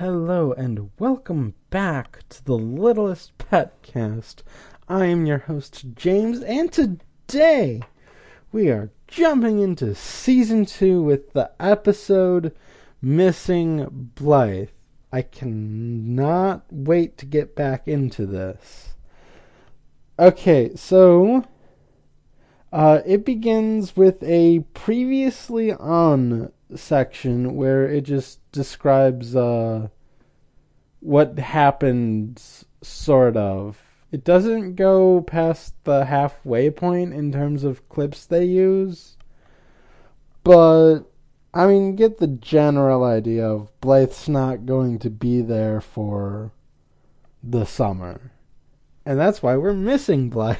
Hello and welcome back to the Littlest Pet Cast. I am your host James, and today we are jumping into season two with the episode Missing Blythe. I cannot wait to get back into this. Okay, so uh, it begins with a previously on section where it just describes uh, what happened, sort of. It doesn't go past the halfway point in terms of clips they use, but I mean, get the general idea of Blythe's not going to be there for the summer. And that's why we're missing Blythe.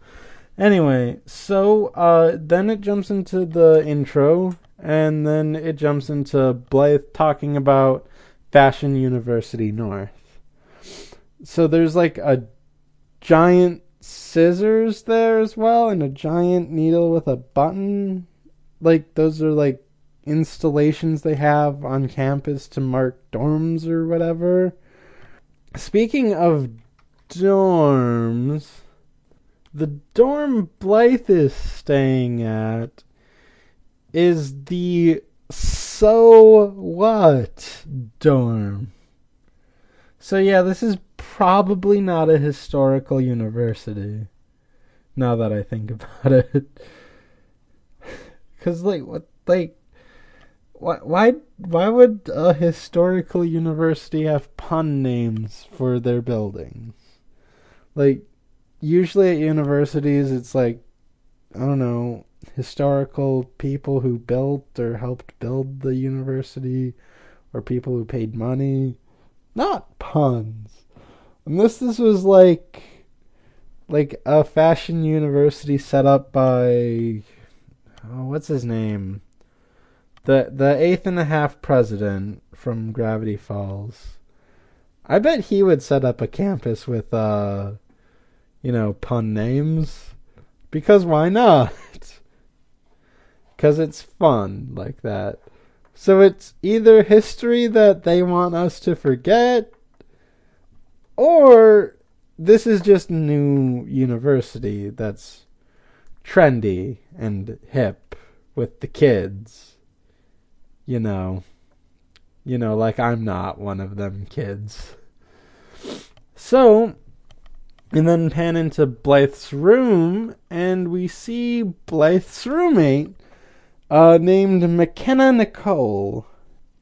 anyway, so uh, then it jumps into the intro, and then it jumps into Blythe talking about Fashion University North. So there's like a giant scissors there as well, and a giant needle with a button. Like, those are like installations they have on campus to mark dorms or whatever. Speaking of dorms, the dorm Blythe is staying at is the so what dorm. So yeah, this is probably not a historical university. Now that I think about it. Cuz like what like why why why would a historical university have pun names for their buildings? Like usually at universities it's like I don't know, historical people who built or helped build the university or people who paid money. Not puns. Unless this was like like a fashion university set up by oh, what's his name? The the eighth and a half president from Gravity Falls. I bet he would set up a campus with uh you know, pun names. Because why not? Because it's fun like that. So it's either history that they want us to forget, or this is just new university that's trendy and hip with the kids. You know. You know, like I'm not one of them kids. So, and then pan into Blythe's room, and we see Blythe's roommate, uh, named McKenna Nicole.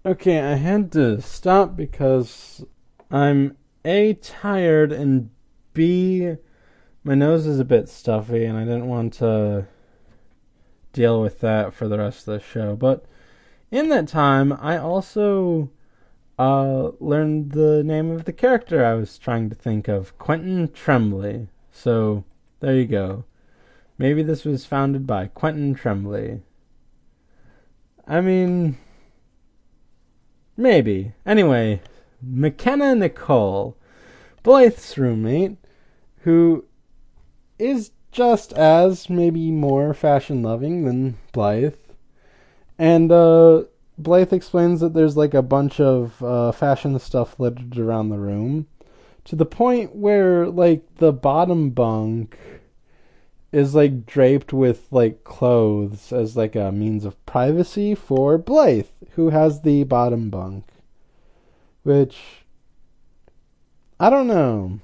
Okay, I had to stop because I'm A, tired, and B, my nose is a bit stuffy, and I didn't want to deal with that for the rest of the show. But in that time, I also uh, learned the name of the character I was trying to think of Quentin Trembley. So, there you go. Maybe this was founded by Quentin Trembley. I mean, maybe. Anyway, McKenna Nicole, Blythe's roommate, who is just as, maybe more fashion loving than Blythe. And, uh, Blythe explains that there's like a bunch of uh, fashion stuff littered around the room to the point where like the bottom bunk is like draped with like clothes as like a means of privacy for Blythe, who has the bottom bunk. Which I don't know.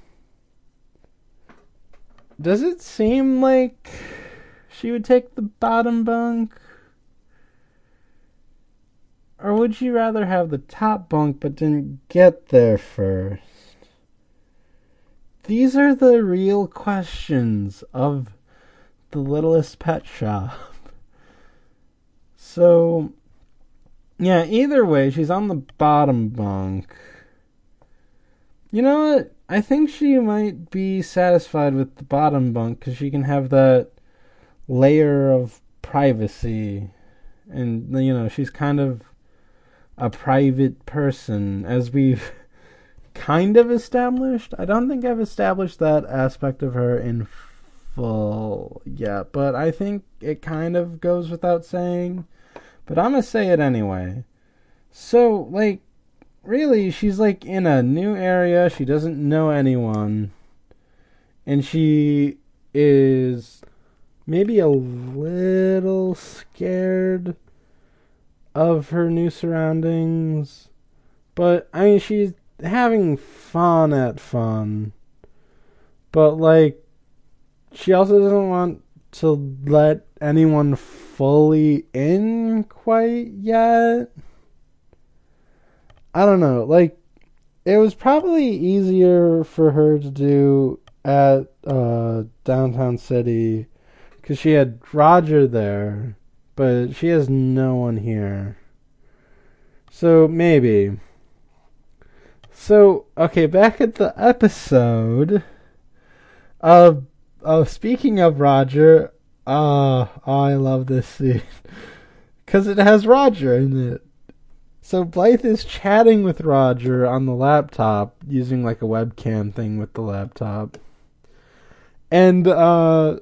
Does it seem like she would take the bottom bunk? Or would she rather have the top bunk but didn't get there first? These are the real questions of the littlest pet shop. So, yeah, either way, she's on the bottom bunk. You know what? I think she might be satisfied with the bottom bunk because she can have that layer of privacy. And, you know, she's kind of a private person, as we've kind of established. I don't think I've established that aspect of her in full yet, but I think it kind of goes without saying. But I'm gonna say it anyway. So, like, really, she's like in a new area. She doesn't know anyone. And she is maybe a little scared of her new surroundings. But, I mean, she's having fun at fun. But, like, she also doesn't want to let anyone fully in quite yet. I don't know. Like, it was probably easier for her to do at uh, downtown city because she had Roger there, but she has no one here. So maybe. So okay, back at the episode. Uh, oh, speaking of Roger, uh, I love this scene because it has Roger in it. So Blythe is chatting with Roger on the laptop using like a webcam thing with the laptop. And uh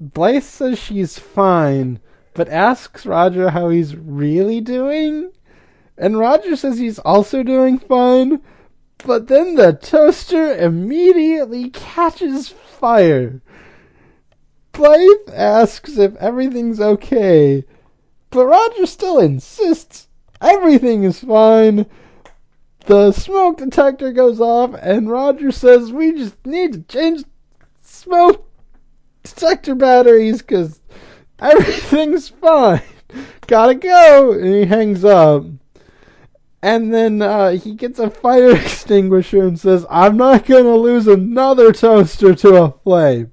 Blythe says she's fine, but asks Roger how he's really doing. And Roger says he's also doing fine, but then the toaster immediately catches fire. Blythe asks if everything's okay, but Roger still insists everything is fine. The smoke detector goes off, and Roger says we just need to change smoke detector batteries because everything's fine. Gotta go. And he hangs up. And then uh, he gets a fire extinguisher and says, I'm not going to lose another toaster to a flame.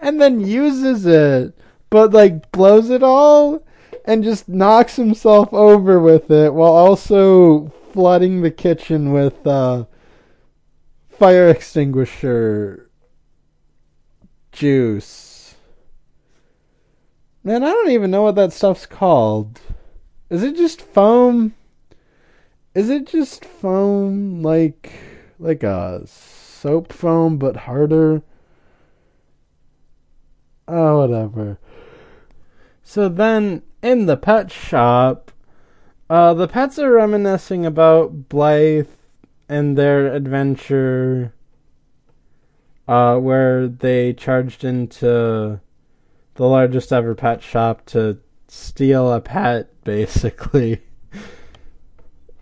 And then uses it, but like blows it all and just knocks himself over with it while also flooding the kitchen with uh, fire extinguisher juice. Man, I don't even know what that stuff's called. Is it just foam? Is it just foam like like a soap foam but harder? Oh, whatever. So then in the pet shop, uh, the pets are reminiscing about Blythe and their adventure, uh, where they charged into the largest ever pet shop to steal a pet, basically.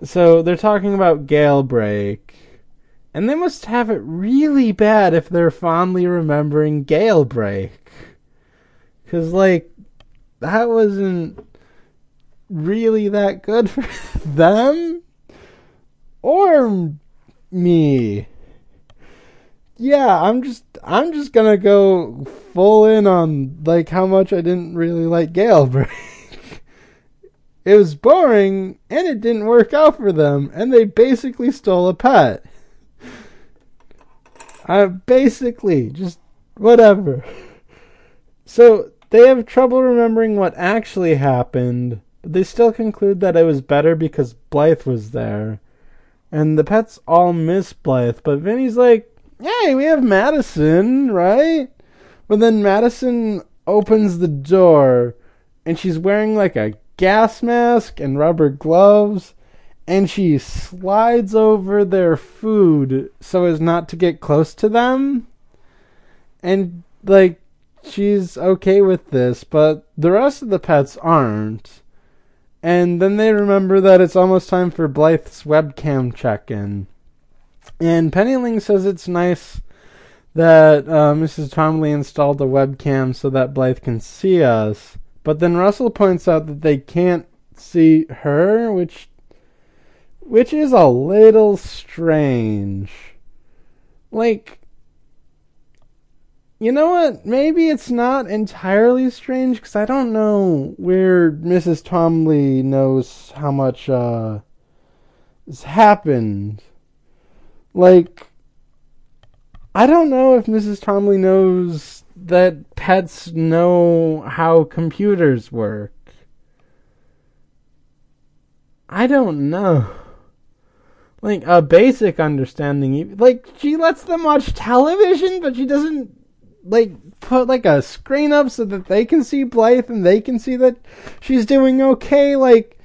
So they're talking about Gailbreak. And they must have it really bad if they're fondly remembering Gailbreak. Because, like, that wasn't really that good for them or me. Yeah, I'm just I'm just gonna go full in on like how much I didn't really like Gailbreak. it was boring and it didn't work out for them, and they basically stole a pet. I basically just whatever. So they have trouble remembering what actually happened, but they still conclude that it was better because Blythe was there. And the pets all miss Blythe, but Vinnie's like, hey, we have Madison, right? But then Madison opens the door, and she's wearing like a gas mask and rubber gloves, and she slides over their food so as not to get close to them. And like she's okay with this, but the rest of the pets aren't. And then they remember that it's almost time for Blythe's webcam check in. And Penny Ling says it's nice that uh, Mrs. Twombly installed a webcam so that Blythe can see us. But then Russell points out that they can't see her, which which is a little strange. Like you know what? Maybe it's not entirely strange because I don't know where Mrs. Twombly knows how much uh, has happened. Like, I don't know if Mrs. Twombly knows that pets know how computers work. I don't know. Like a basic understanding, like she lets them watch television, but she doesn't like put like a screen up so that they can see Blythe and they can see that she's doing okay. Like,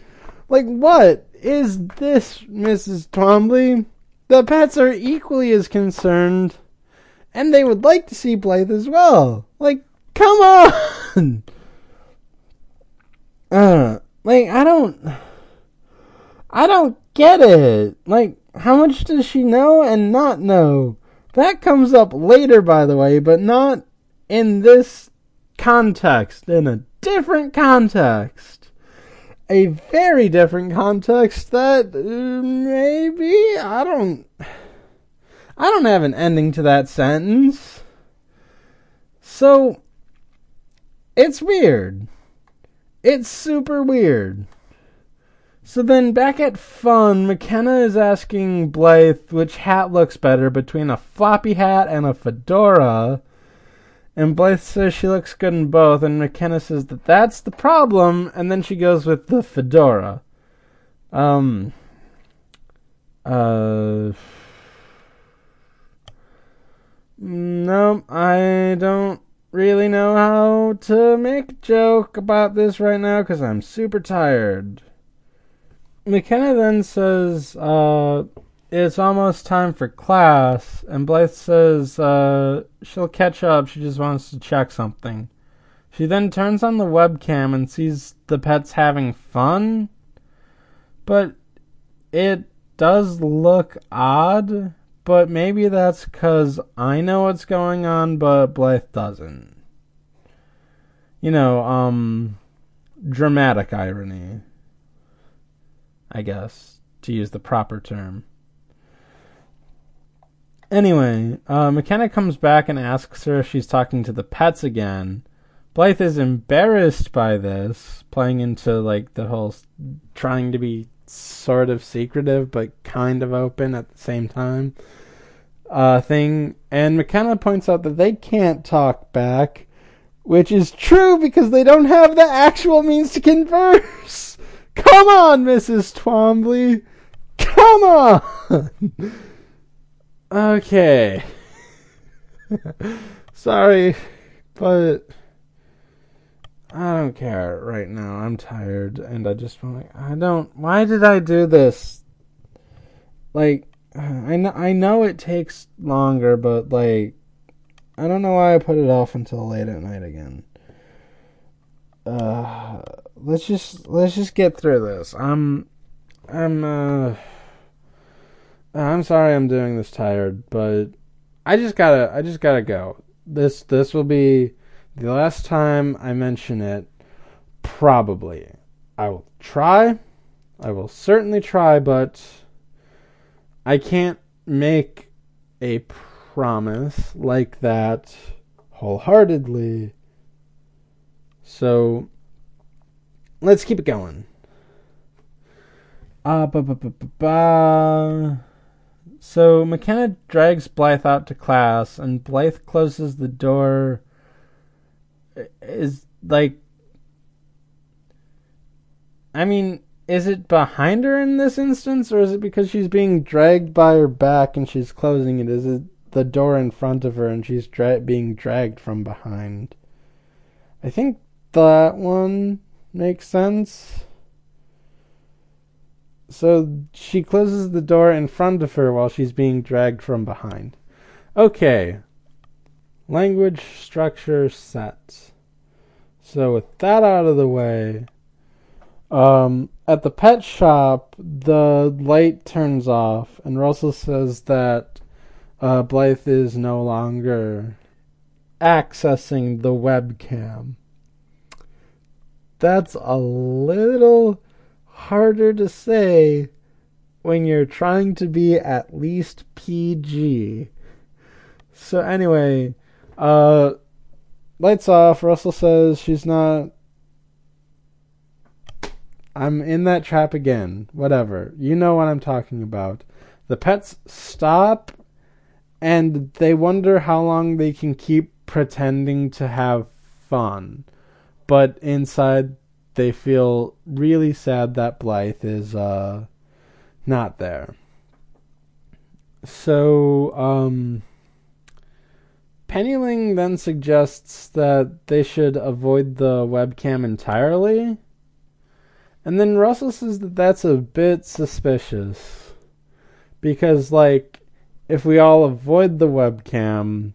like what? is this, Mrs. Twombly? The pets are equally as concerned, and they would like to see Blythe as well. Like, come on! Uh, like, I don't. I don't get it. Like, how much does she know and not know? That comes up later, by the way, but not in this context, in a different context. A very different context that uh, maybe I don't I don't have an ending to that sentence. So it's weird. It's super weird. So then back at fun, McKenna is asking Blythe which hat looks better between a floppy hat and a fedora. And Blythe says she looks good in both, and McKenna says that that's the problem, and then she goes with the fedora. Um. Uh. No, I don't really know how to make a joke about this right now because I'm super tired. McKenna then says, uh, it's almost time for class, and Blythe says uh, she'll catch up. She just wants to check something. She then turns on the webcam and sees the pets having fun, but it does look odd. But maybe that's because I know what's going on, but Blythe doesn't. You know, um, dramatic irony. I guess, to use the proper term. Anyway, uh, McKenna comes back and asks her if she's talking to the pets again. Blythe is embarrassed by this, playing into like the whole trying to be sort of secretive but kind of open at the same time uh, thing. And McKenna points out that they can't talk back, which is true because they don't have the actual means to converse. Come on, Mrs. Twombly. Come on. okay. Sorry, but I don't care right now. I'm tired and I just want like I don't why did I do this? Like I know I know it takes longer, but like I don't know why I put it off until late at night again. Uh let's just let's just get through this. I'm I'm uh I'm sorry I'm doing this tired, but I just gotta I just gotta go. This this will be the last time I mention it. Probably. I will try. I will certainly try, but I can't make a promise like that wholeheartedly. So let's keep it going. Uh, ba, ba, ba, ba. So McKenna drags Blythe out to class, and Blythe closes the door. Is like, I mean, is it behind her in this instance, or is it because she's being dragged by her back and she's closing it? Is it the door in front of her and she's dra- being dragged from behind? I think that one makes sense. So she closes the door in front of her while she's being dragged from behind. Okay. Language structure set. So with that out of the way, um, at the pet shop, the light turns off, and Russell says that uh, Blythe is no longer accessing the webcam. That's a little harder to say when you're trying to be at least PG. So anyway, uh lights off. Russell says she's not I'm in that trap again. Whatever. You know what I'm talking about. The pets stop and they wonder how long they can keep pretending to have fun. But inside they feel really sad that Blythe is uh not there. So um Penny Ling then suggests that they should avoid the webcam entirely And then Russell says that that's a bit suspicious. Because, like, if we all avoid the webcam,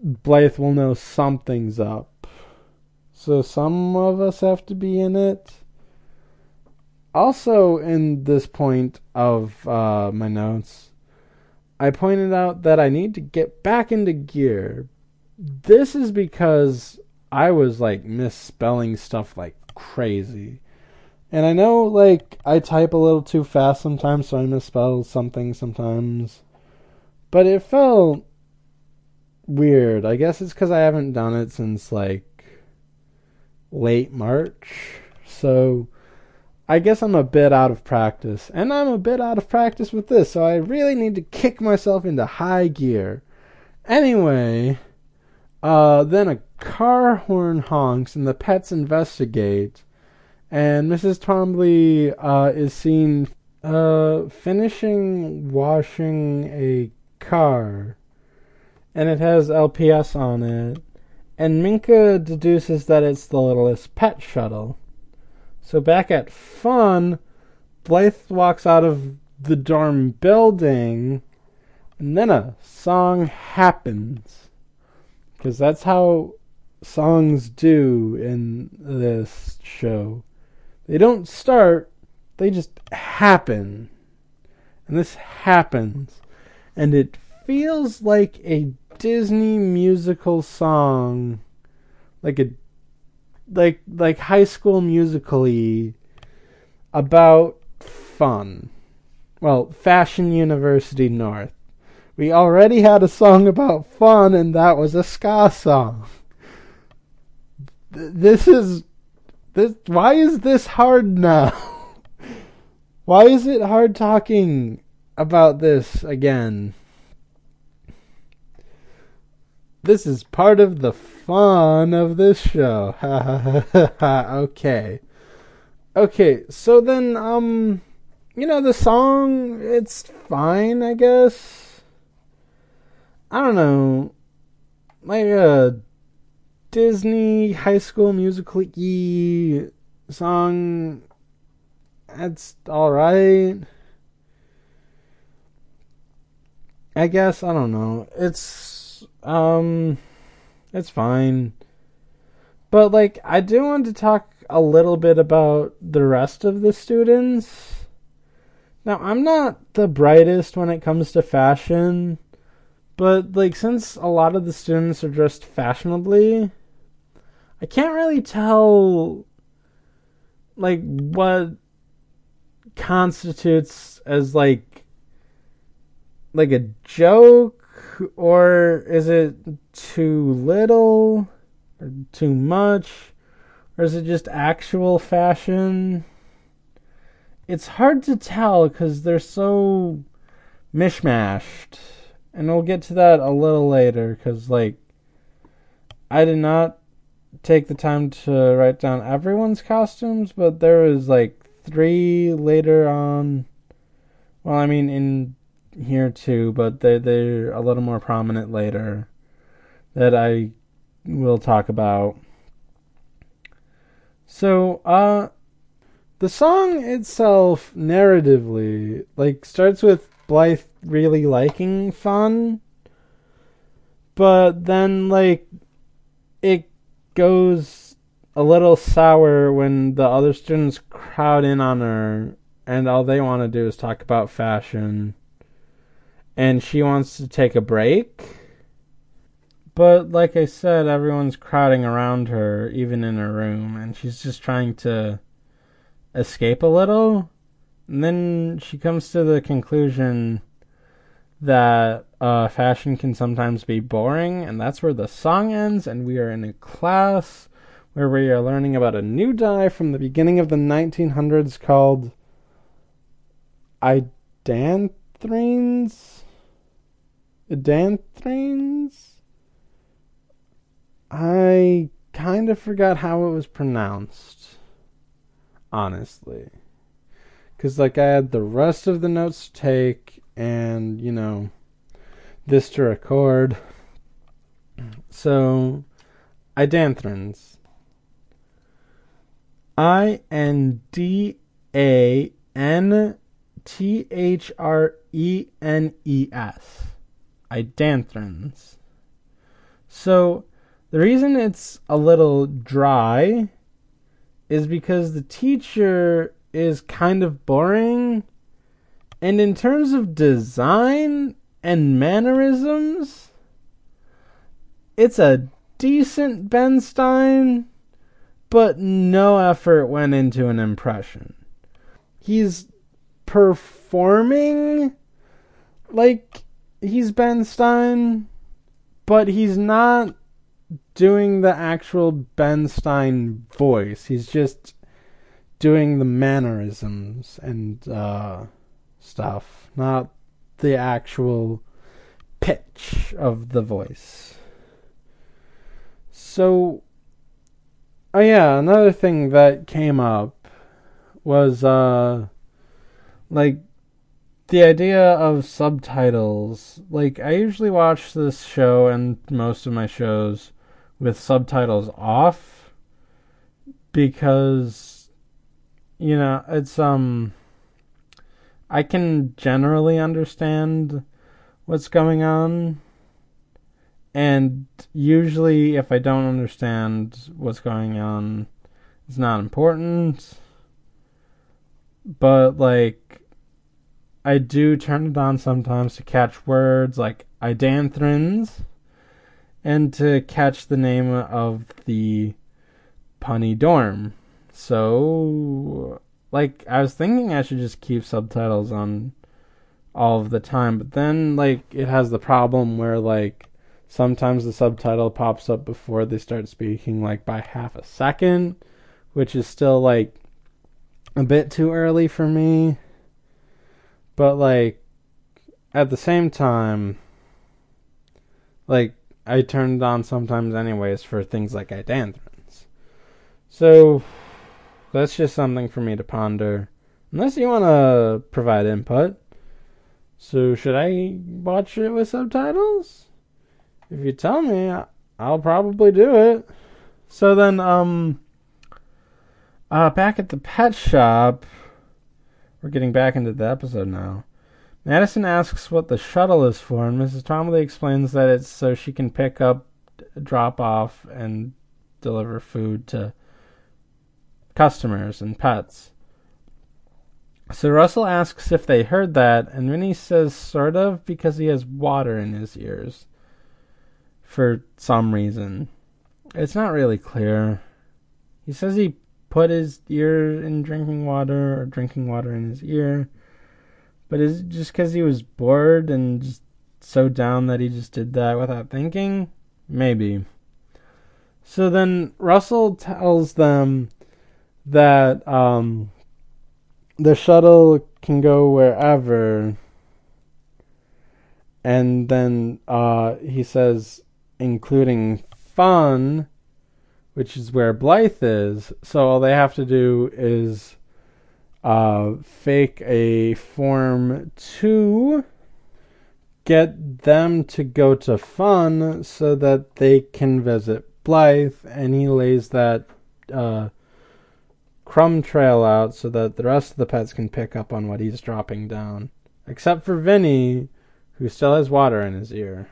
Blythe will know something's up. So some of us have to be in it. Also, in this point of uh, my notes, I pointed out that I need to get back into gear. This is because I was like misspelling stuff like crazy. And I know like I type a little too fast sometimes, so I misspell something sometimes. But it felt weird. I guess it's because I haven't done it since like late March. So I guess I'm a bit out of practice. And I'm a bit out of practice with this, so I really need to kick myself into high gear. Anyway, uh, then a car horn honks and the pets investigate. And Mrs. Twombly uh, is seen uh, finishing washing a car. And it has LPS on it. And Minka deduces that it's the littlest pet shuttle. So back at Fun, Blythe walks out of the dorm building, and then a song happens because that's how songs do in this show. They don't start, they just happen. And this happens. And it feels like a Disney musical song. Like a like like high school musically about fun. Well, Fashion University North. We already had a song about fun, and that was a ska song. This is this. Why is this hard now? Why is it hard talking about this again? This is part of the fun of this show. okay. Okay, so then um you know the song it's fine, I guess. I don't know, like a Disney High School Musical y song. That's all right. I guess I don't know. It's um, it's fine. But like, I do want to talk a little bit about the rest of the students. Now, I'm not the brightest when it comes to fashion. But like since a lot of the students are dressed fashionably, I can't really tell like what constitutes as like like a joke or is it too little or too much or is it just actual fashion? It's hard to tell cuz they're so mishmashed and we'll get to that a little later because like I did not take the time to write down everyone's costumes, but there was like three later on. Well, I mean in here too, but they they're a little more prominent later that I will talk about. So, uh the song itself narratively like starts with Blythe really liking fun. But then, like, it goes a little sour when the other students crowd in on her and all they want to do is talk about fashion. And she wants to take a break. But like I said, everyone's crowding around her, even in her room, and she's just trying to escape a little. And then she comes to the conclusion that uh, fashion can sometimes be boring, and that's where the song ends. And we are in a class where we are learning about a new dye from the beginning of the 1900s called idanthrines. Idanthrines? I kind of forgot how it was pronounced, honestly because like I had the rest of the notes to take and you know this to record. So, idanthrins. I N D A N T H R E N E S. Idanthrons. So, the reason it's a little dry is because the teacher is kind of boring. And in terms of design and mannerisms, it's a decent Ben Stein, but no effort went into an impression. He's performing like he's Ben Stein, but he's not doing the actual Ben Stein voice. He's just doing the mannerisms and uh, stuff, not the actual pitch of the voice. So, oh yeah, another thing that came up was uh, like the idea of subtitles. Like I usually watch this show and most of my shows with subtitles off because you know, it's um I can generally understand what's going on and usually if I don't understand what's going on it's not important but like I do turn it on sometimes to catch words like idanthrons and to catch the name of the punny dorm. So, like, I was thinking I should just keep subtitles on all of the time, but then, like, it has the problem where, like, sometimes the subtitle pops up before they start speaking, like, by half a second, which is still, like, a bit too early for me. But, like, at the same time, like, I turn it on sometimes anyways for things like idanthrons. So that's just something for me to ponder. Unless you want to provide input. So should I watch it with subtitles? If you tell me, I'll probably do it. So then, um, uh, back at the pet shop, we're getting back into the episode now. Madison asks what the shuttle is for, and Mrs. Twombly explains that it's so she can pick up, drop off, and deliver food to customers and pets. So Russell asks if they heard that, and Vinnie says sort of because he has water in his ears for some reason. It's not really clear. He says he put his ear in drinking water or drinking water in his ear. But is it just because he was bored and just so down that he just did that without thinking? Maybe. So then Russell tells them that um, the shuttle can go wherever. And then uh, he says, including fun, which is where Blythe is. So all they have to do is uh, fake a form to get them to go to fun so that they can visit Blythe, and he lays that uh, crumb trail out so that the rest of the pets can pick up on what he's dropping down, except for Vinnie, who still has water in his ear.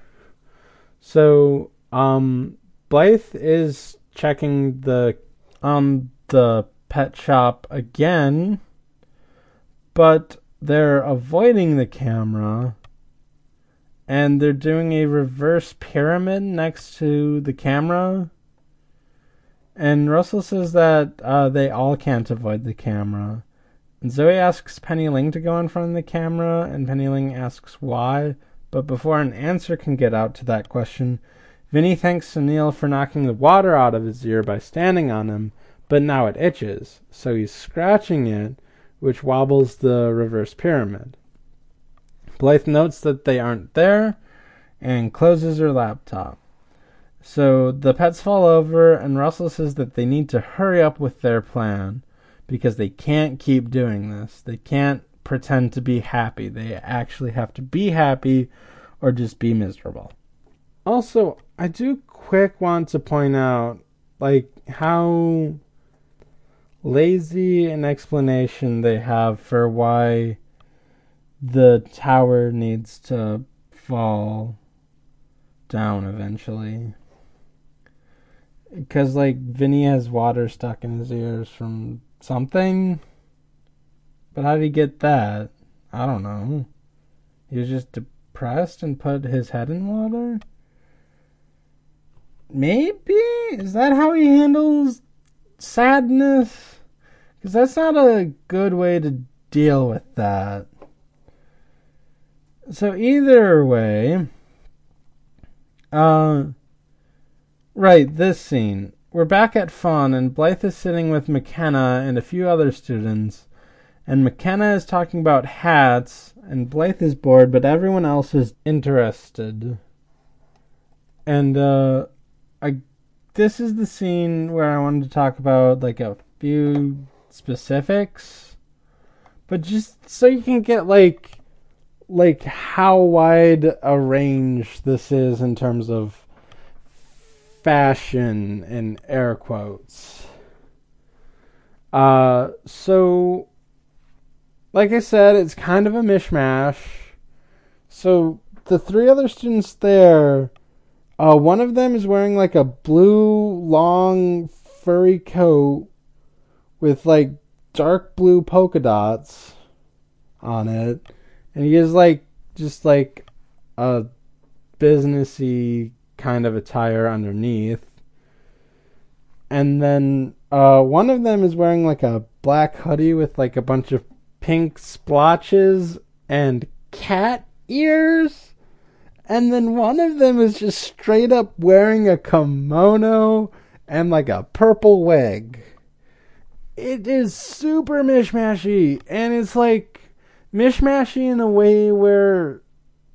So, um, Blythe is checking the on the pet shop again but they're avoiding the camera and they're doing a reverse pyramid next to the camera. And Russell says that uh, they all can't avoid the camera. And Zoe asks Penny Ling to go in front of the camera, and Penny Ling asks why. But before an answer can get out to that question, Vinnie thanks Sunil for knocking the water out of his ear by standing on him, but now it itches, so he's scratching it which wobbles the reverse pyramid. Blythe notes that they aren't there and closes her laptop. So the pets fall over, and Russell says that they need to hurry up with their plan because they can't keep doing this. They can't pretend to be happy. They actually have to be happy or just be miserable. Also, I do quick want to point out like how lazy an explanation they have for why the tower needs to fall down eventually. Because, like, Vinnie has water stuck in his ears from something. But how did he get that? I don't know. He was just depressed and put his head in water? Maybe? Is that how he handles sadness? Because that's not a good way to deal with that. So, either way, uh, right, this scene. We're back at Fun, and Blythe is sitting with McKenna and a few other students. And McKenna is talking about hats, and Blythe is bored, but everyone else is interested. And, uh, I this is the scene where I wanted to talk about like a few specifics, but just so you can get like like how wide a range this is in terms of fashion in air quotes. Uh, so like I said, it's kind of a mishmash. So the three other students there uh, one of them is wearing like a blue long furry coat with like dark blue polka dots on it, and he is like just like a businessy kind of attire underneath. And then uh, one of them is wearing like a black hoodie with like a bunch of pink splotches and cat ears and then one of them is just straight up wearing a kimono and like a purple wig. It is super mishmashy, and it's like mishmashy in a way where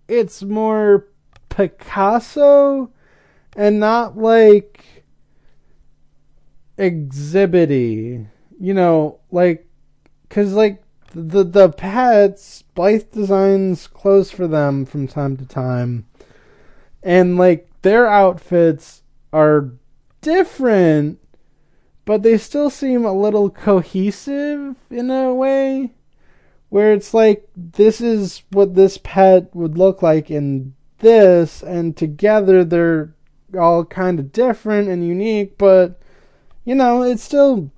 it's more Picasso and not like exhibity. You know, like, cause like the the pets Blythe designs clothes for them from time to time, and like their outfits are different, but they still seem a little cohesive in a way, where it's like this is what this pet would look like in this, and together they're all kind of different and unique, but you know it's still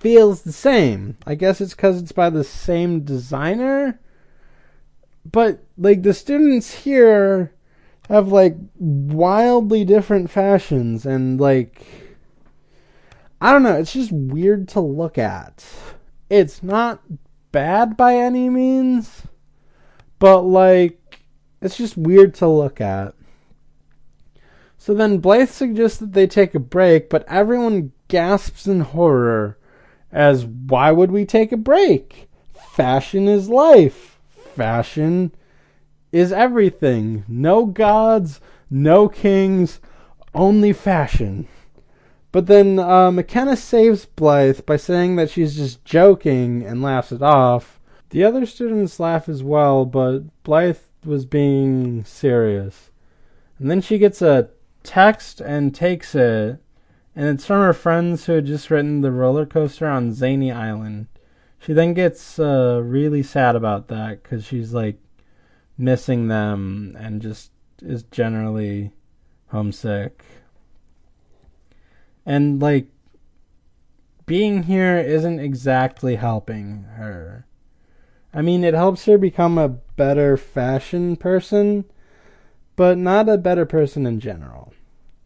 feels the same. I guess it's because it's by the same designer. But, like, the students here have, like, wildly different fashions, and, like, I don't know, it's just weird to look at. It's not bad by any means, but, like, it's just weird to look at. So then Blythe suggests that they take a break, but everyone gasps in horror as why would we take a break? Fashion is life. Fashion is everything. No gods, no kings, only fashion. But then uh, McKenna saves Blythe by saying that she's just joking and laughs it off. The other students laugh as well, but Blythe was being serious. And then she gets a text and takes it and it's from her friends who had just written the roller coaster on Zany Island. She then gets uh, really sad about that because she's like missing them and just is generally homesick. And like being here isn't exactly helping her. I mean, it helps her become a better fashion person, but not a better person in general.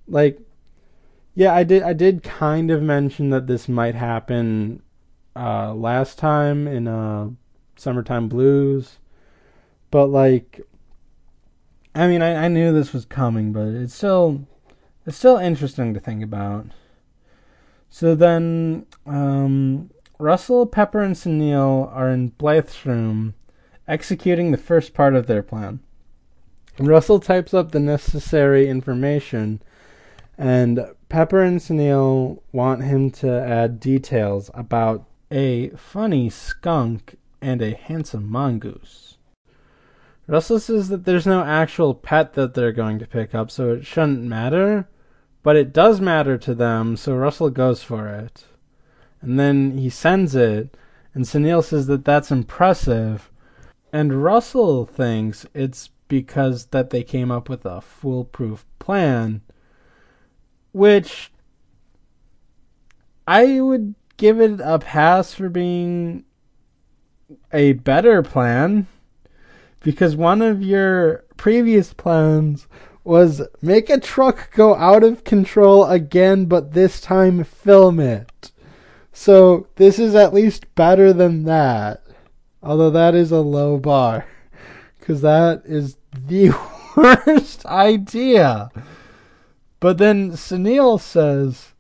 Like, yeah, I did. I did kind of mention that this might happen uh, last time in uh, "Summertime Blues," but like, I mean, I, I knew this was coming, but it's still it's still interesting to think about. So then, um, Russell, Pepper, and Sunil are in Blythe's room, executing the first part of their plan. Russell types up the necessary information and Pepper and Sunil want him to add details about a funny skunk and a handsome mongoose. Russell says that there's no actual pet that they're going to pick up, so it shouldn't matter, but it does matter to them, so Russell goes for it. And then he sends it, and Sunil says that that's impressive. And Russell thinks it's because that they came up with a foolproof plan, which I would give it a pass for being a better plan because one of your previous plans was make a truck go out of control again, but this time film it. So this is at least better than that. Although that is a low bar. Because that is the worst idea. But then Sunil says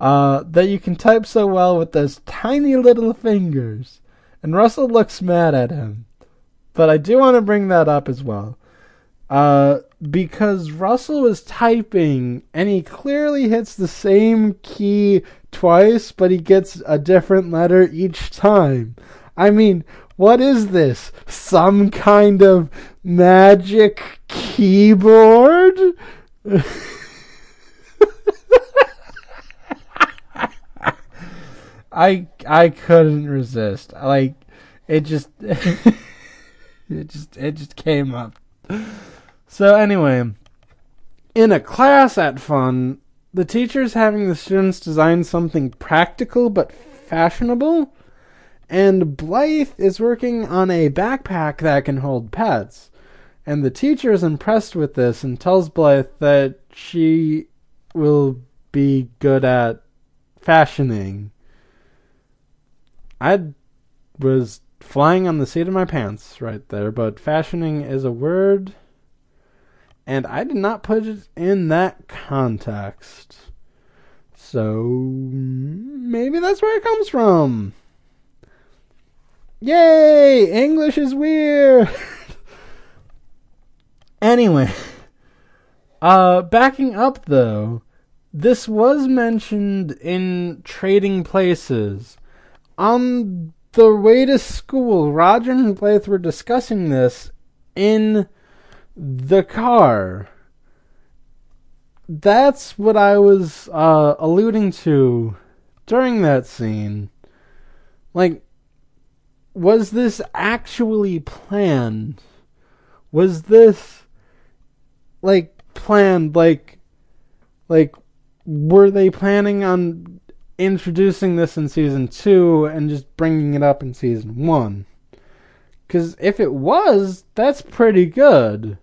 uh, that you can type so well with those tiny little fingers. And Russell looks mad at him. But I do want to bring that up as well. Uh, because Russell was typing and he clearly hits the same key twice, but he gets a different letter each time. I mean, what is this? Some kind of magic keyboard? I I couldn't resist. Like it just it just it just came up. So anyway, in a class at Fun, the teacher's having the students design something practical but fashionable, and Blythe is working on a backpack that can hold pets. And the teacher is impressed with this and tells Blythe that she will be good at fashioning. I was flying on the seat of my pants right there, but fashioning is a word, and I did not put it in that context. So maybe that's where it comes from. Yay! English is weird! anyway, uh, backing up though, this was mentioned in Trading Places. On the way to school, Roger and Blythe were discussing this in the car. That's what I was uh, alluding to during that scene. Like, was this actually planned? Was this like planned? Like, like, were they planning on introducing this in season two and just bringing it up in season one. Because if it was, that's pretty good.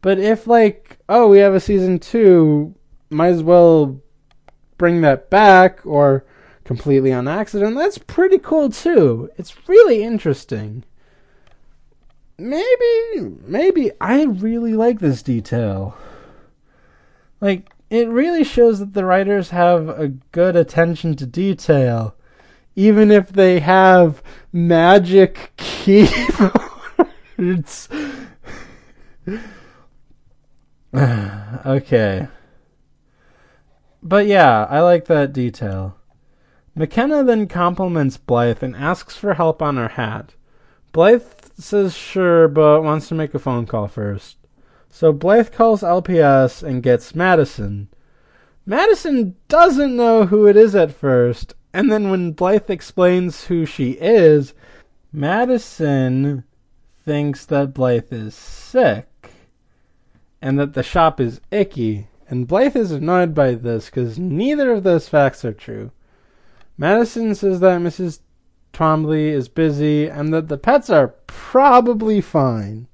But if, like, oh, we have a season two, might as well bring that back or completely on accident, that's pretty cool too. It's really interesting. Maybe, maybe I really like this detail. Like, it really shows that the writers have a good attention to detail, even if they have magic keyboards. okay. But yeah, I like that detail. McKenna then compliments Blythe and asks for help on her hat. Blythe says sure, but wants to make a phone call first. So Blythe calls LPS and gets Madison. Madison doesn't know who it is at first, and then when Blythe explains who she is, Madison thinks that Blythe is sick and that the shop is icky. And Blythe is annoyed by this because neither of those facts are true. Madison says that Mrs. Twombly is busy and that the pets are probably fine.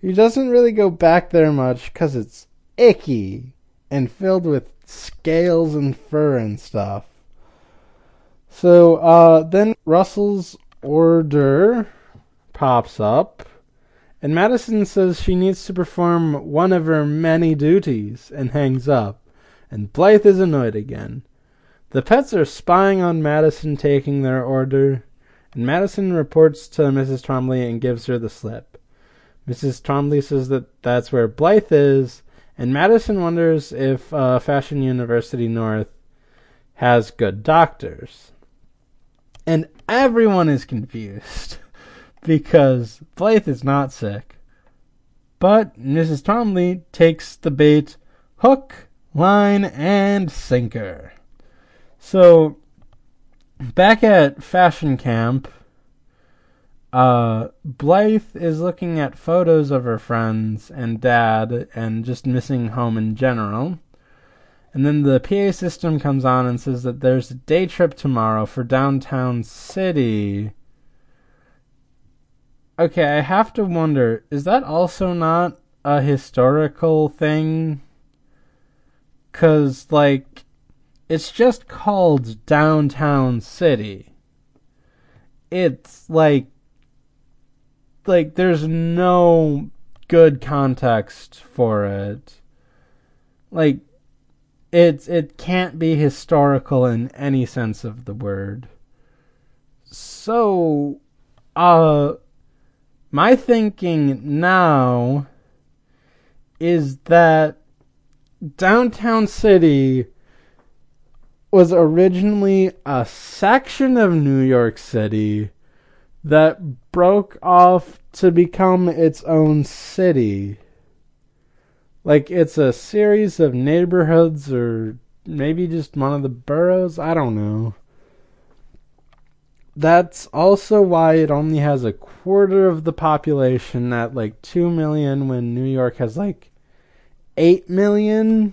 He doesn't really go back there much because it's icky and filled with scales and fur and stuff. So uh, then Russell's order pops up, and Madison says she needs to perform one of her many duties and hangs up. And Blythe is annoyed again. The pets are spying on Madison taking their order, and Madison reports to Mrs. Twombly and gives her the slip. Mrs. Twombly says that that's where Blythe is, and Madison wonders if uh, Fashion University North has good doctors. And everyone is confused because Blythe is not sick. But Mrs. Twombly takes the bait hook, line, and sinker. So back at fashion camp, uh, Blythe is looking at photos of her friends and dad and just missing home in general. And then the PA system comes on and says that there's a day trip tomorrow for downtown city. Okay, I have to wonder, is that also not a historical thing? Cause like it's just called downtown city. It's like like there's no good context for it. Like it's it can't be historical in any sense of the word. So uh my thinking now is that downtown city was originally a section of New York City that broke off to become its own city. Like it's a series of neighborhoods or maybe just one of the boroughs, I don't know. That's also why it only has a quarter of the population at like 2 million when New York has like 8 million.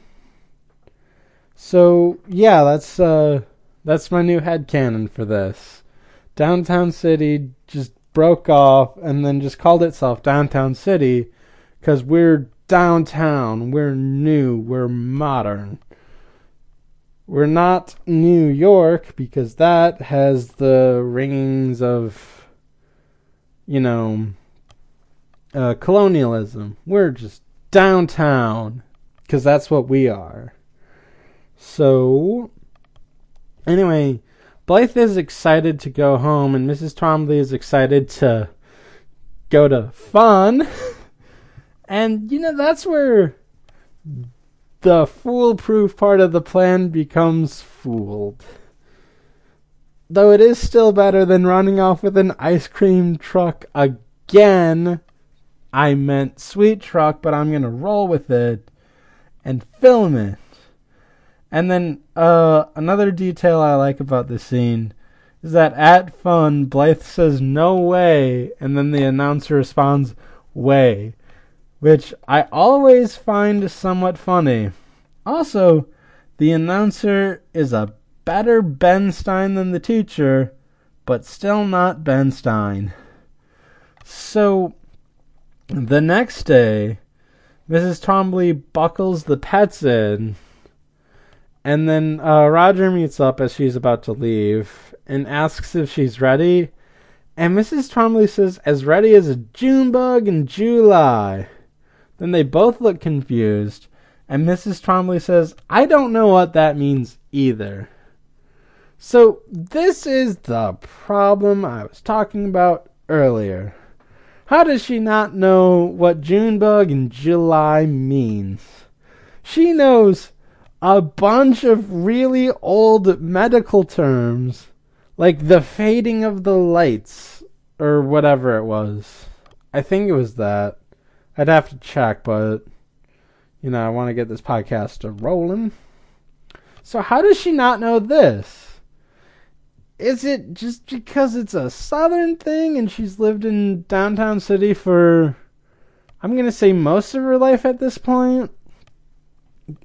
So, yeah, that's uh that's my new head canon for this downtown city just broke off and then just called itself downtown city because we're downtown, we're new, we're modern. We're not New York because that has the ringings of, you know, uh, colonialism. We're just downtown because that's what we are. So, anyway, Blythe is excited to go home, and Mrs. Twombly is excited to go to fun. and, you know, that's where the foolproof part of the plan becomes fooled. Though it is still better than running off with an ice cream truck again. I meant sweet truck, but I'm going to roll with it and film it. And then uh, another detail I like about this scene is that at fun, Blythe says no way, and then the announcer responds way, which I always find somewhat funny. Also, the announcer is a better Ben Stein than the teacher, but still not Ben Stein. So, the next day, Mrs. Twombly buckles the pets in and then uh, Roger meets up as she's about to leave and asks if she's ready. And Mrs. Twombly says, as ready as a June bug in July. Then they both look confused. And Mrs. Twombly says, I don't know what that means either. So, this is the problem I was talking about earlier. How does she not know what Junebug and July means? She knows a bunch of really old medical terms, like the fading of the lights, or whatever it was. I think it was that. I'd have to check, but, you know, I want to get this podcast rolling. So, how does she not know this? Is it just because it's a southern thing and she's lived in downtown city for, I'm going to say most of her life at this point?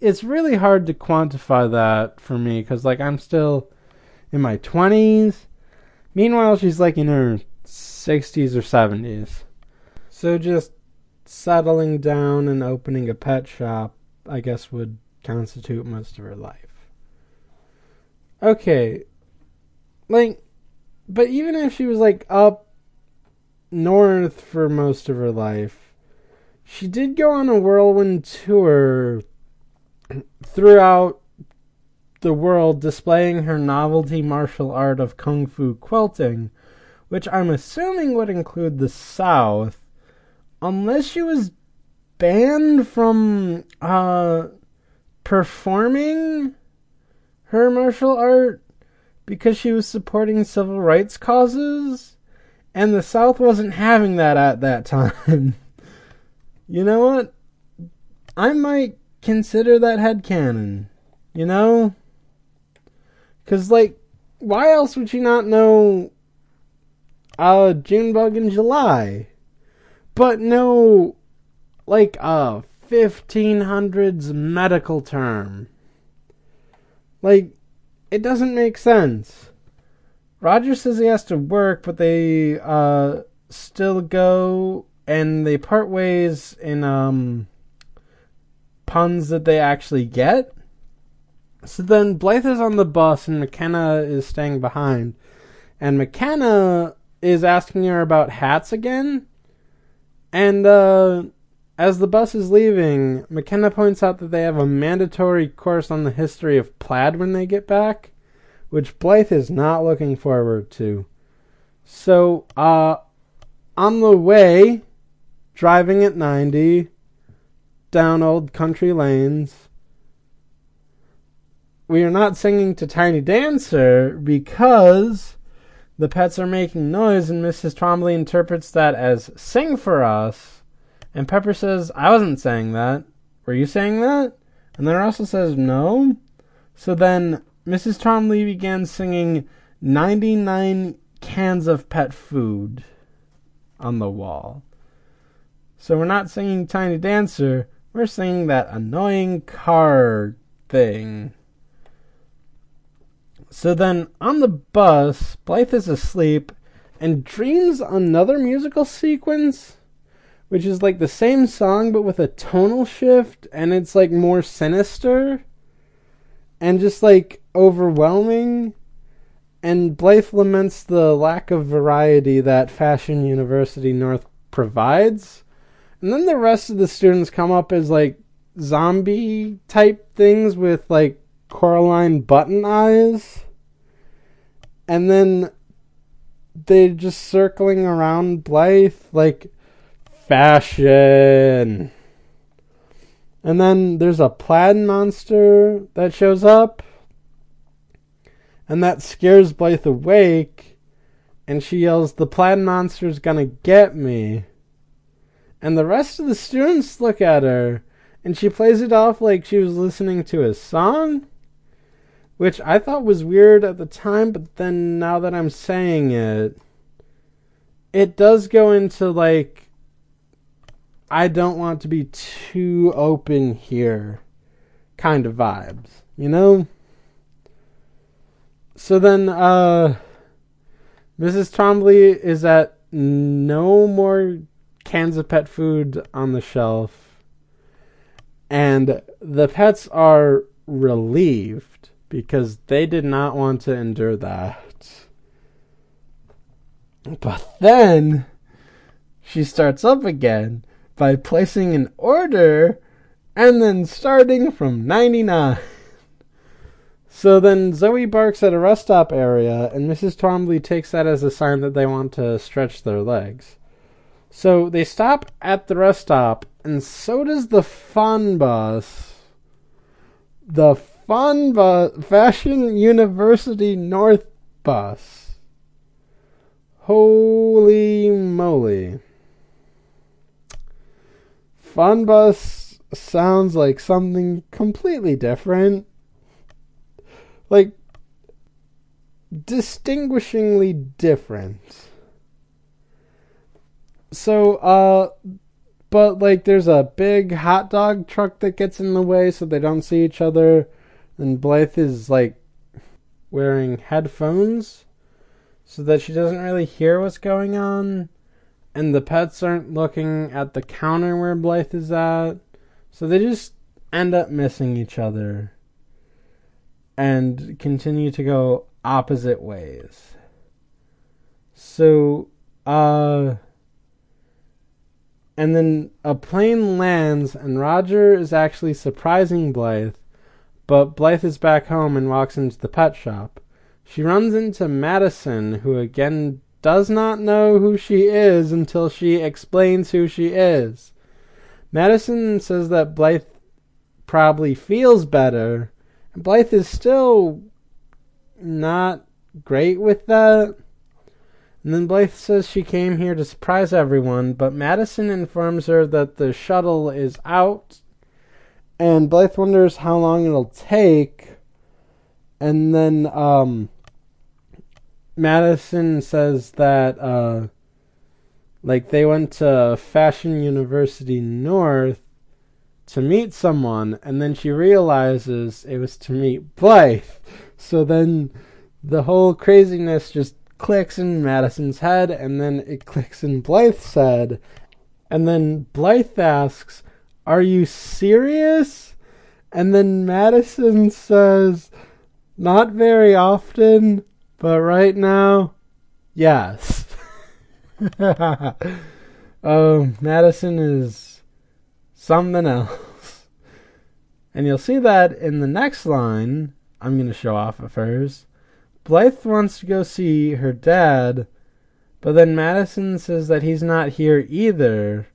It's really hard to quantify that for me because like I'm still in my 20s. Meanwhile, she's like in her 60s or 70s. So just settling down and opening a pet shop, I guess, would constitute most of her life. Okay. Like, but even if she was like up north for most of her life, she did go on a whirlwind tour throughout the world displaying her novelty martial art of kung fu quilting, which I'm assuming would include the South, unless she was banned from uh, performing her martial art because she was supporting civil rights causes, and the South wasn't having that at that time. you know what? I might consider that head canon. You know? Cuz like why else would she not know uh, Junebug in July? But no, like a 1500s medical term. Like, it doesn't make sense. Roger says he has to work, but they uh, still go and they part ways in um, puns that they actually get. So then Blythe is on the bus and McKenna is staying behind. And McKenna is asking her about hats again. And uh, as the bus is leaving, McKenna points out that they have a mandatory course on the history of plaid when they get back, which Blythe is not looking forward to. So, uh, on the way, driving at 90 down old country lanes, we are not singing to Tiny Dancer because the pets are making noise, and Mrs. Twombly interprets that as sing for us. And Pepper says, I wasn't saying that. Were you saying that? And then Russell says, no. So then Mrs. Twombly began singing 99 cans of pet food on the wall. So we're not singing Tiny Dancer, we're singing that annoying car thing. So then on the bus, Blythe is asleep and dreams another musical sequence, which is like the same song but with a tonal shift, and it's like more sinister and just like overwhelming. And Blythe laments the lack of variety that Fashion University North provides. And then the rest of the students come up as like zombie type things with like Coraline button eyes. And then they're just circling around Blythe like fashion. And then there's a plaid monster that shows up. And that scares Blythe awake. And she yells, The plaid monster's gonna get me. And the rest of the students look at her. And she plays it off like she was listening to a song which I thought was weird at the time, but then now that I'm saying it, it does go into like, I don't want to be too open here kind of vibes, you know? So then, uh, Mrs. Twombly is at no more cans of pet food on the shelf, and the pets are relieved because they did not want to endure that. But then she starts up again by placing an order and then starting from 99. So then Zoe barks at a rest stop area, and Mrs. Twombly takes that as a sign that they want to stretch their legs. So they stop at the rest stop, and so does the fun bus. The Fun Bus, Fashion University North Bus. Holy moly. Fun Bus sounds like something completely different. Like, distinguishingly different. So, uh, but like there's a big hot dog truck that gets in the way so they don't see each other and Blythe is like wearing headphones so that she doesn't really hear what's going on. And the pets aren't looking at the counter where Blythe is at. So they just end up missing each other and continue to go opposite ways. So, uh, and then a plane lands, and Roger is actually surprising Blythe but Blythe is back home and walks into the pet shop. She runs into Madison, who again does not know who she is until she explains who she is. Madison says that Blythe probably feels better, and Blythe is still not great with that. And then Blythe says she came here to surprise everyone, but Madison informs her that the shuttle is out and Blythe wonders how long it'll take. And then um, Madison says that uh, like they went to Fashion University North to meet someone, and then she realizes it was to meet Blythe. So then the whole craziness just clicks in Madison's head, and then it clicks in Blythe's head, and then Blythe asks, Are you serious? And then Madison says, Not very often, but right now, yes. um, Madison is something else. And you'll see that in the next line I'm going to show off of hers. Blythe wants to go see her dad, but then Madison says that he's not here either,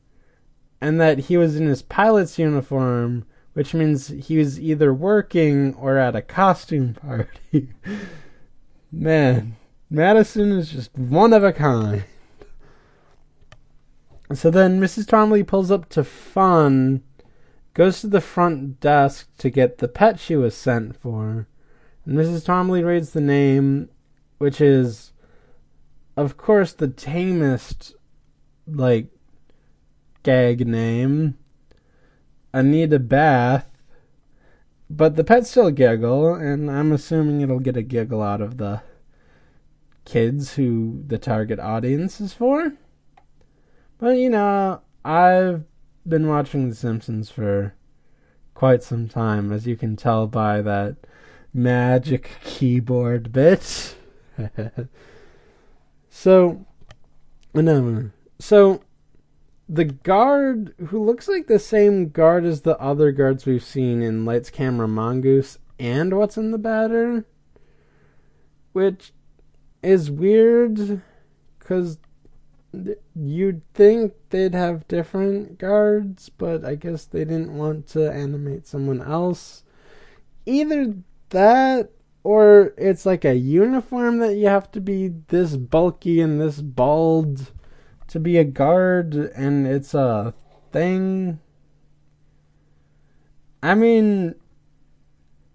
and that he was in his pilot's uniform, which means he was either working or at a costume party. Man, Madison is just one of a kind. So then Mrs. Twombly pulls up to Fun, goes to the front desk to get the pet she was sent for, and Mrs. Twombly reads the name, which is, of course, the tamest, like, gag name Anita Bath. But the pets still giggle, and I'm assuming it'll get a giggle out of the kids who the target audience is for. But you know, I've been watching The Simpsons for quite some time, as you can tell by that magic keyboard bit. so, no, so the guard who looks like the same guard as the other guards we've seen in Lights Camera Mongoose and What's in the Batter, which is weird because you'd think they'd have different guards, but I guess they didn't want to animate someone else. Either that or it's like a uniform that you have to be this bulky and this bald to be a guard and it's a thing. I mean,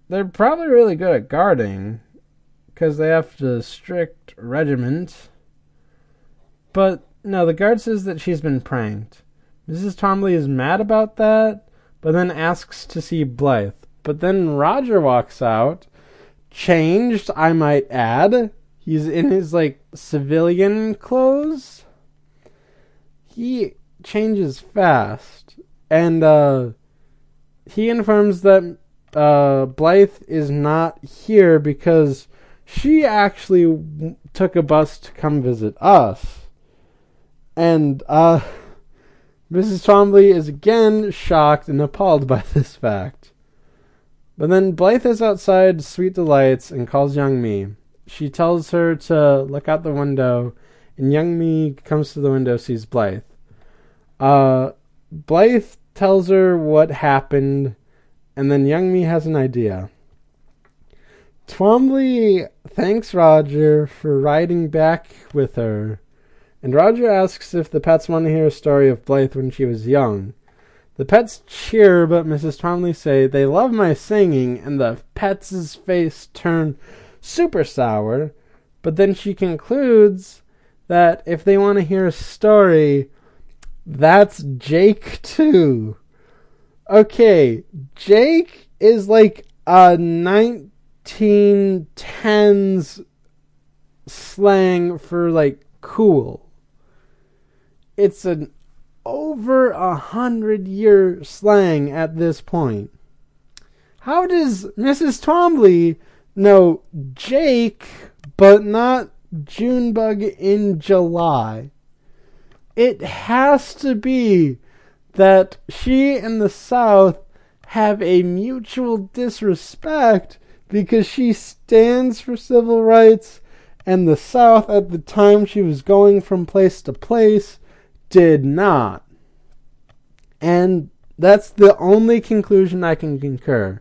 they're probably really good at guarding because they have to strict regiment. But no, the guard says that she's been pranked. Mrs. Twombly is mad about that, but then asks to see Blythe. But then Roger walks out, changed, I might add. He's in his like civilian clothes. He changes fast, and uh, he informs that uh, Blythe is not here because she actually took a bus to come visit us. And uh, Mrs. Twombly is again shocked and appalled by this fact. But then Blythe is outside Sweet Delights and calls Youngmee. She tells her to look out the window, and Youngmee comes to the window, sees Blythe. Uh, Blythe tells her what happened, and then Youngmee has an idea. Twombly thanks Roger for riding back with her, and Roger asks if the pets want to hear a story of Blythe when she was young. The pets cheer, but Mrs. Twombly say they love my singing, and the pets' face turn super sour. But then she concludes that if they want to hear a story, that's Jake too. Okay, Jake is like a 1910s slang for like cool. It's an over a hundred year slang at this point. How does Mrs. Twombly know Jake but not Junebug in July? It has to be that she and the South have a mutual disrespect because she stands for civil rights and the South at the time she was going from place to place did not. And that's the only conclusion I can concur.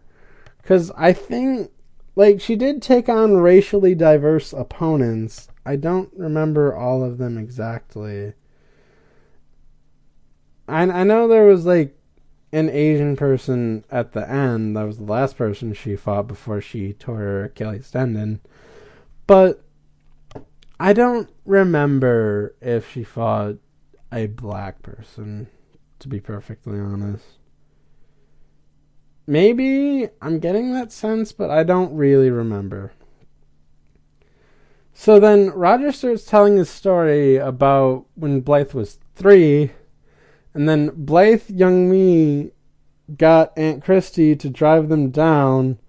Because I think, like, she did take on racially diverse opponents. I don't remember all of them exactly. I, I know there was, like, an Asian person at the end. That was the last person she fought before she tore her Achilles tendon. But I don't remember if she fought a black person, to be perfectly honest. Maybe I'm getting that sense, but I don't really remember. So then Roger starts telling his story about when Blythe was three, and then Blythe Youngmee, got Aunt Christie to drive them down,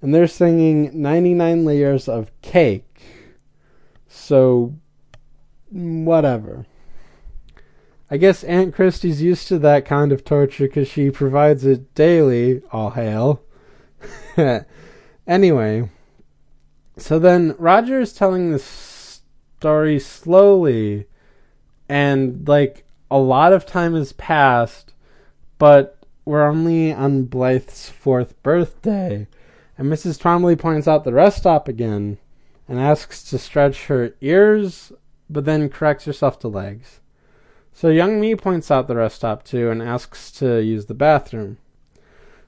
and they're singing 99 Layers of Cake. So, whatever. I guess Aunt Christie's used to that kind of torture because she provides it daily, all hail. anyway, so then Roger is telling this story slowly, and like a lot of time has passed, but we're only on Blythe's fourth birthday. And Mrs. Twombly points out the rest stop again and asks to stretch her ears, but then corrects herself to legs. So Youngmee points out the rest stop too and asks to use the bathroom.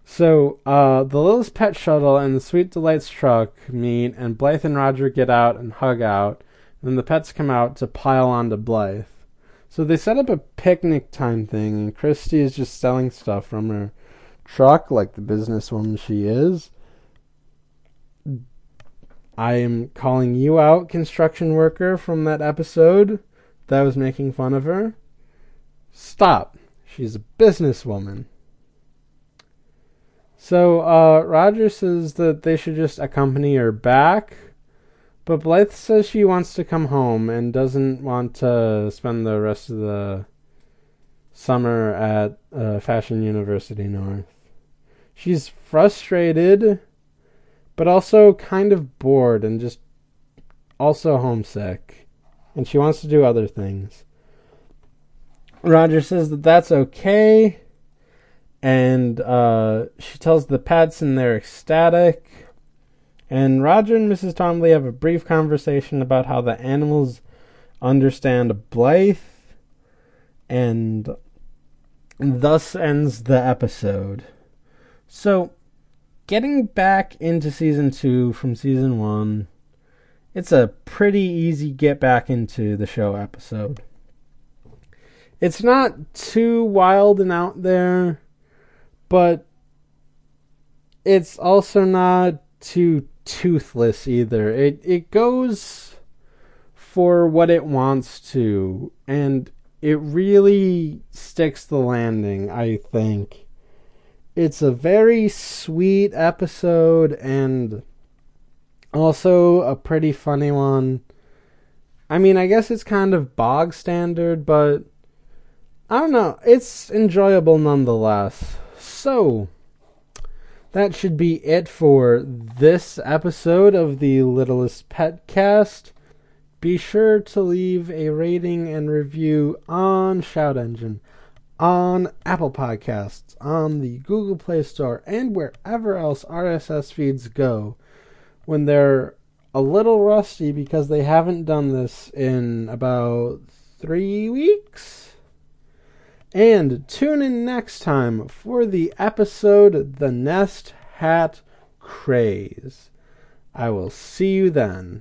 So uh, the Littlest Pet Shuttle and the Sweet Delights truck meet, and Blythe and Roger get out and hug out. And then the pets come out to pile onto Blythe. So they set up a picnic time thing, and Christie is just selling stuff from her truck like the businesswoman she is. I am calling you out, construction worker, from that episode that was making fun of her. Stop. She's a businesswoman. So uh, Roger says that they should just accompany her back, but Blythe says she wants to come home and doesn't want to spend the rest of the summer at uh, Fashion University North. She's frustrated, but also kind of bored and just also homesick, and she wants to do other things. Roger says that that's okay, and uh, she tells the Padson they're ecstatic. And Roger and Mrs. Twombly have a brief conversation about how the animals understand Blythe, and thus ends the episode. So, getting back into season two from season one, it's a pretty easy get back into the show episode it's not too wild and out there, but it's also not too toothless either. It it goes for what it wants to and it really sticks the landing, I think. It's a very sweet episode and also a pretty funny one. I mean, I guess it's kind of bog standard, but I don't know. It's enjoyable nonetheless. So, that should be it for this episode of the Littlest Pet Cast. Be sure to leave a rating and review on ShoutEngine, on Apple Podcasts, on the Google Play Store, and wherever else RSS feeds go when they're a little rusty because they haven't done this in about three weeks. And tune in next time for the episode The Nest Hat Craze. I will see you then.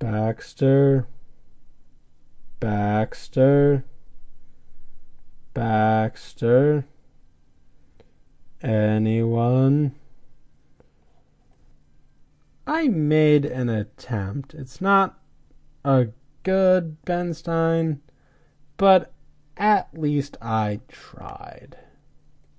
Baxter, Baxter, Baxter. Anyone? I made an attempt. It's not a good Ben Stein, but at least I tried.